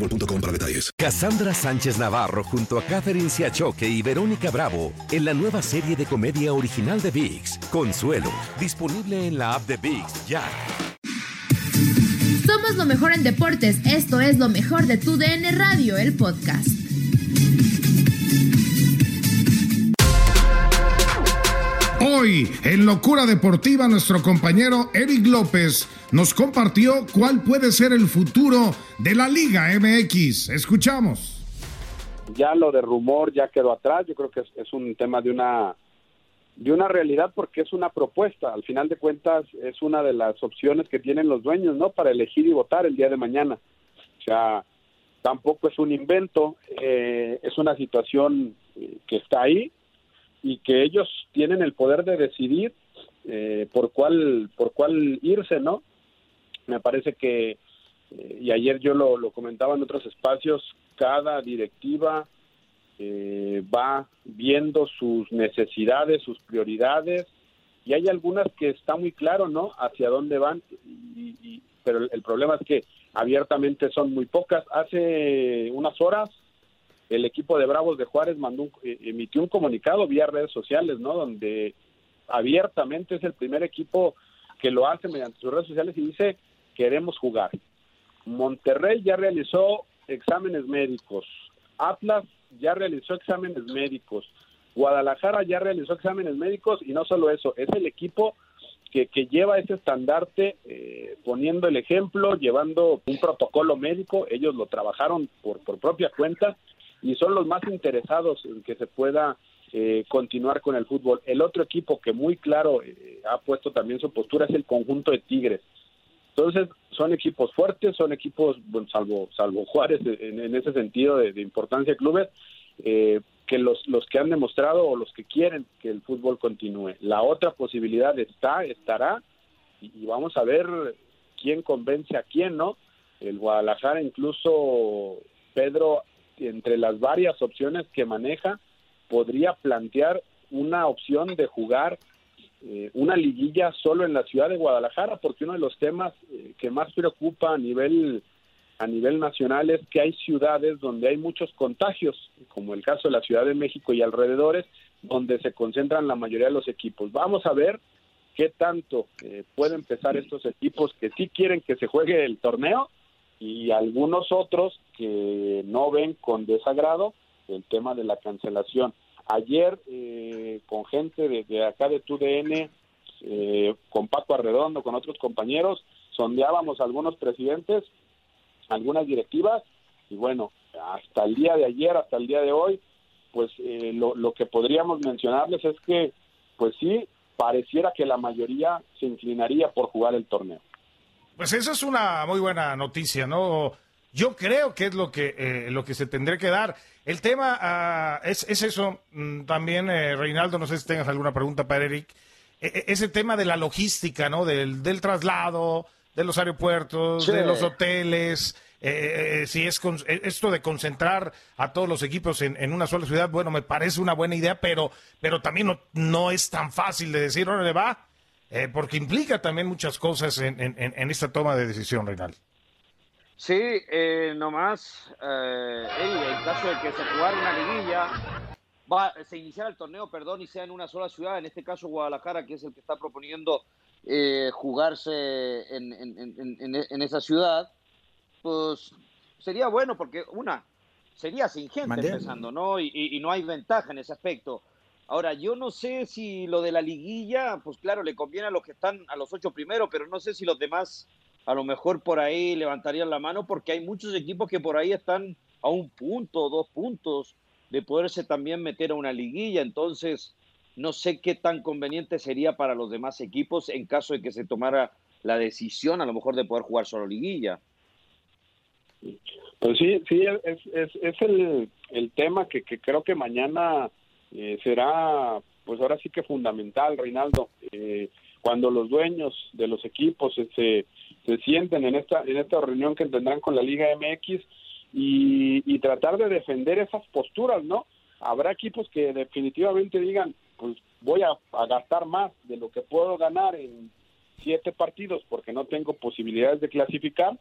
boostmobile.com para detalles. Cassandra Sánchez Navarro junto a Catherine Siachoque y Verónica Bravo en la nueva serie de comedia original de VIX, Consuelo, disponible en la app de VIX ya. Somos lo mejor en deportes. Esto es lo mejor de tu DN Radio, el podcast. Hoy, en Locura Deportiva, nuestro compañero Eric López nos compartió cuál puede ser el futuro de la Liga MX. Escuchamos. ya lo de rumor ya quedó atrás. Yo creo que es, un tema de una de una realidad porque es una propuesta. Al final de cuentas es una de las opciones que tienen los dueños, ¿no? Para elegir y votar el día de mañana. O sea, tampoco es un invento, eh, es una situación eh, que está ahí y que ellos tienen el poder de decidir eh, por cuál por cuál irse, ¿no? Me parece que eh, y ayer yo lo, comentaba en otros espacios, cada directiva eh, va viendo sus necesidades, sus prioridades, y hay algunas que está muy claro, ¿no? Hacia dónde van, y- pero el problema es que abiertamente son muy pocas. Hace unas horas el equipo de Bravos de Juárez mandó un- eh, emitió un comunicado vía redes sociales, ¿no? Donde abiertamente es el primer equipo que lo hace mediante sus redes sociales y dice queremos jugar. Monterrey ya realizó exámenes médicos, Atlas ya realizó exámenes médicos, Guadalajara ya realizó exámenes médicos y no solo eso, es el equipo que, que lleva ese estandarte eh, poniendo el ejemplo, llevando un protocolo médico, ellos lo trabajaron por, por propia cuenta y son los más interesados en que se pueda eh, continuar con el fútbol. El otro equipo que muy claro eh, ha puesto también su postura es el conjunto de Tigres. Entonces, son equipos fuertes, son equipos, bueno, salvo, salvo Juárez en, en ese sentido de, importancia clubes, eh, que los, los que han demostrado o los que quieren que el fútbol continúe. La otra posibilidad está, estará, y, y vamos a ver quién convence a quién, ¿no? El Guadalajara, incluso Pedro, entre las varias opciones que maneja, podría plantear una opción de jugar eh, una liguilla solo en la ciudad de Guadalajara, porque uno de los temas eh, que más preocupa a nivel a nivel nacional es que hay ciudades donde hay muchos contagios, como el caso de la Ciudad de México y alrededores, donde se concentran la mayoría de los equipos. Vamos a ver qué tanto eh, pueden empezar estos equipos que sí quieren que se juegue el torneo y algunos otros que no ven con desagrado el tema de la cancelación. Ayer eh, con gente de, acá de TUDN, eh, con Paco Arredondo, con otros compañeros, sondeábamos algunos presidentes, algunas directivas, y bueno, hasta el día de ayer, hasta el día de hoy, pues eh, lo, lo que podríamos mencionarles es que, pues sí, pareciera que la mayoría se inclinaría por jugar el torneo. Pues esa es una muy buena noticia, ¿no? Yo creo que es lo que, eh, lo que se tendría que dar. El tema ah, es, es eso. Mm, También, eh, Reinaldo, no sé si tengas alguna pregunta para Eric. E- e- ese tema de la logística, ¿no? Del, del traslado, de los aeropuertos, Sí. de los hoteles. eh, si es esto de concentrar a todos los equipos en, una sola ciudad, bueno, me parece una buena idea, pero, pero también no, no es tan fácil de decir, le va, porque implica también muchas cosas en, en, esta toma de decisión, Reinaldo. Sí, eh, nomás, eh, en caso de que se jugara una liguilla, va, se iniciara el torneo, perdón, y sea en una sola ciudad, en este caso Guadalajara, que es el que está proponiendo eh, jugarse en, en, esa ciudad, pues sería bueno porque una, sería sin gente empezando, ¿no? Y, y, no hay ventaja en ese aspecto. Ahora, yo no sé si lo de la liguilla, pues claro, le conviene a los que están a los ocho primeros, pero no sé si los demás a lo mejor por ahí levantarían la mano porque hay muchos equipos que por ahí están a un punto, dos puntos de poderse también meter a una liguilla. Entonces, no sé qué tan conveniente sería para los demás equipos en caso de que se tomara la decisión a lo mejor de poder jugar solo liguilla. Pues sí, sí, es, es, es el, el tema que, que creo que mañana eh, será, pues ahora sí que fundamental, Reinaldo. Eh, cuando los dueños de los equipos se, se sienten en esta, en esta reunión que tendrán con la Liga MX y, tratar de defender esas posturas, ¿no? Habrá equipos que definitivamente digan, pues voy a, gastar más de lo que puedo ganar en siete partidos porque no tengo posibilidades de clasificar,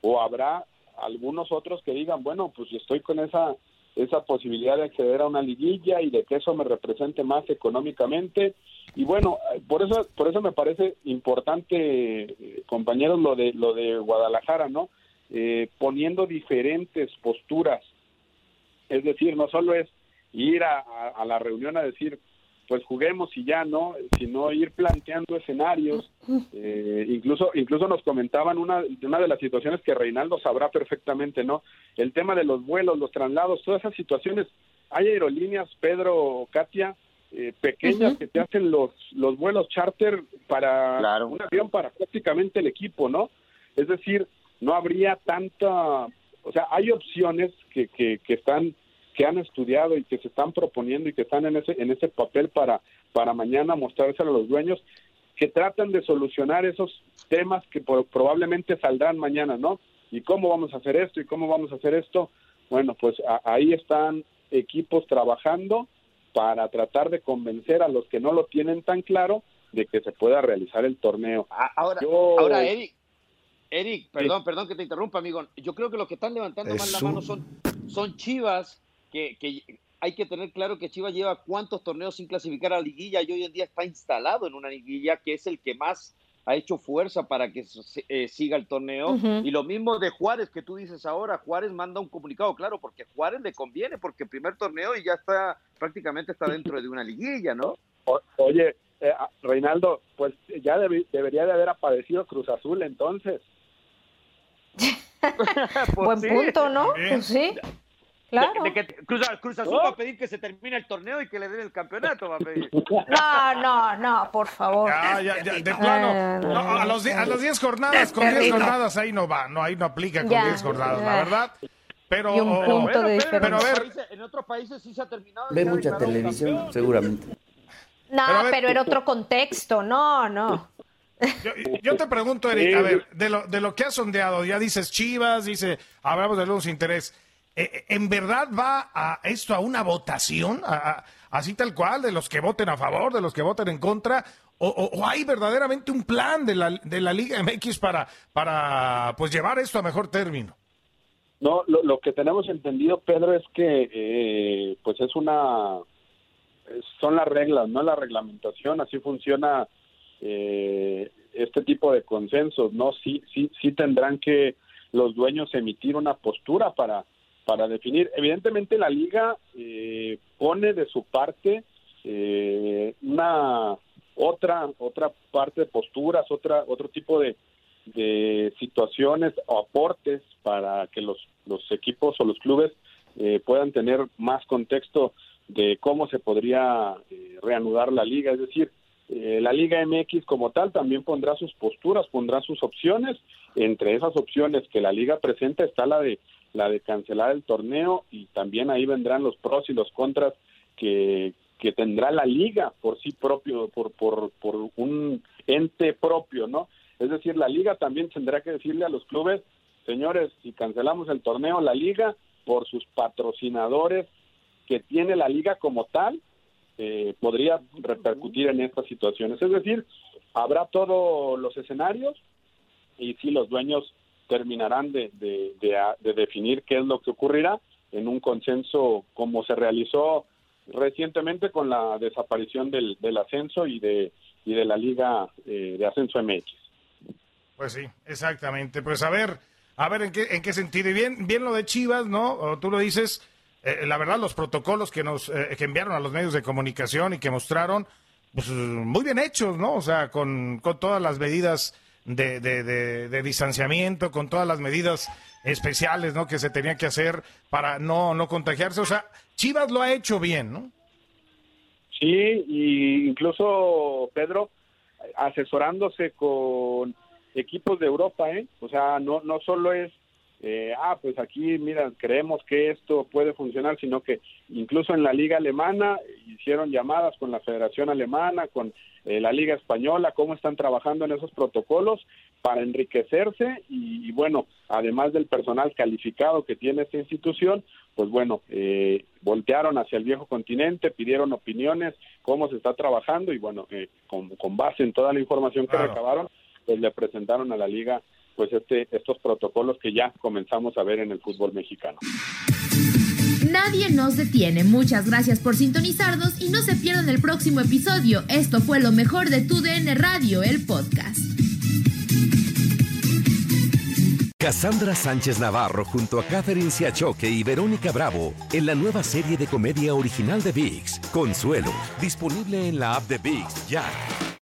o habrá algunos otros que digan, bueno, pues estoy con esa esa posibilidad de acceder a una liguilla y de que eso me represente más económicamente y bueno por eso por eso me parece importante eh, compañeros lo de lo de Guadalajara no eh, poniendo diferentes posturas es decir no solo es ir a, la reunión a decir pues juguemos y ya, ¿no? Sino ir planteando escenarios. Eh, incluso, incluso nos comentaban una, una de las situaciones que Reinaldo sabrá perfectamente, ¿no? El tema de los vuelos, los traslados, todas esas situaciones. Hay aerolíneas, Pedro, Katia, eh, pequeñas que te hacen los, los vuelos charter para un avión para prácticamente el equipo, ¿no? Es decir, no habría tanta, o sea, hay opciones que, que, que están que han estudiado y que se están proponiendo y que están en ese, en ese papel para, para mañana mostrárselo a los dueños, que tratan de solucionar esos temas que probablemente saldrán mañana, ¿no? ¿Y cómo vamos a hacer esto? ¿Y cómo vamos a hacer esto? Bueno, pues ahí están equipos trabajando para tratar de convencer a los que no lo tienen tan claro de que se pueda realizar el torneo. Ahora, ahora Eric, Eric, perdón, perdón que te interrumpa, amigo. Yo creo que los que están levantando más la mano son, son Chivas que, hay que tener claro que Chivas lleva cuántos torneos sin clasificar a la liguilla y hoy en día está instalado en una liguilla que es el que más ha hecho fuerza para que eh, siga el torneo. Y lo mismo de Juárez que tú dices ahora, Juárez manda un comunicado claro, porque Juárez le conviene, porque el primer torneo y ya está, prácticamente está dentro de una liguilla, ¿no? oye, eh, ah, Reinaldo, pues ya debería de haber aparecido Cruz Azul entonces. Pues Buen punto, ¿no? Pues sí. Claro. De, que Cruz, Azul va a pedir que se termine el torneo y que le den el campeonato, va a pedir. No, no, no, por favor. Ya, ya, ya, de plano. No, a los 10 jornadas, con 10 jornadas ahí no va, no, ahí no aplica con 10 jornadas, la verdad. Pero, y un punto de diferencia. pero a ver. En otros países sí se ha terminado. Ve mucha televisión, seguramente. No, pero, era otro contexto, no, no. Yo, yo, te pregunto, Eric, a ver, de lo, de lo que has sondeado, ya dices Chivas, dice, hablamos de los interés. Eh, eh, ¿En verdad va a esto a una votación, así tal cual, de los que voten a favor, de los que voten en contra? ¿O, hay verdaderamente un plan de la, de la Liga MX para, pues llevar esto a mejor término? No, lo, que tenemos entendido, Pedro, es que eh, pues es una son las reglas, no la reglamentación, así funciona este tipo de consensos, ¿no? Sí, sí, sí tendrán que los dueños emitir una postura para para definir. Evidentemente la liga eh, pone de su parte eh, una otra otra parte de posturas, otra otro tipo de, de situaciones o aportes para que los los equipos o los clubes eh, puedan tener más contexto de cómo se podría reanudar la liga, es decir, la Liga MX como tal también pondrá sus posturas, pondrá sus opciones. Entre esas opciones que la liga presenta está la de la de cancelar el torneo y también ahí vendrán los pros y los contras que, que tendrá la liga por sí propio, por, por, un ente propio, ¿no? Es decir, la liga también tendrá que decirle a los clubes señores, si cancelamos el torneo, la liga, por sus patrocinadores que tiene la liga como tal, eh, podría repercutir en estas situaciones. Es decir, habrá todos los escenarios y si los dueños terminarán de, de, de, definir qué es lo que ocurrirá en un consenso como se realizó recientemente con la desaparición del, del ascenso y de, y de la Liga eh, de Ascenso MX. Pues sí, exactamente. Pues a ver, a ver en qué, en qué sentido. Y bien, bien lo de Chivas, ¿no? O tú lo dices, eh, la verdad, los protocolos que nos eh, que enviaron a los medios de comunicación y que mostraron, pues muy bien hechos, ¿no? O sea, con, con todas las medidas de, de, de, distanciamiento, con todas las medidas especiales, ¿no? Que se tenía que hacer para no, no contagiarse. O sea, Chivas lo ha hecho bien, ¿no? Sí, y incluso Pedro asesorándose con equipos de Europa, ¿eh? O sea, no no solo es eh, ah, pues aquí, mira, creemos que esto puede funcionar, sino que incluso en la liga alemana hicieron llamadas con la Federación Alemana, con eh, la Liga Española, cómo están trabajando en esos protocolos para enriquecerse y, bueno, además del personal calificado que tiene esta institución, pues bueno, eh, voltearon hacia el viejo continente, pidieron opiniones, cómo se está trabajando y bueno, eh, con, con, base en toda la información que recabaron, pues le presentaron a la liga pues este, estos protocolos que ya comenzamos a ver en el fútbol mexicano. Nadie nos detiene. Muchas gracias por sintonizarnos y no se pierdan el próximo episodio. Esto fue lo mejor de Tu DN Radio, el podcast. Cassandra Sánchez Navarro junto a Catherine Siachoque y Verónica Bravo en la nueva serie de comedia original de VIX, Consuelo, disponible en la app de VIX ya.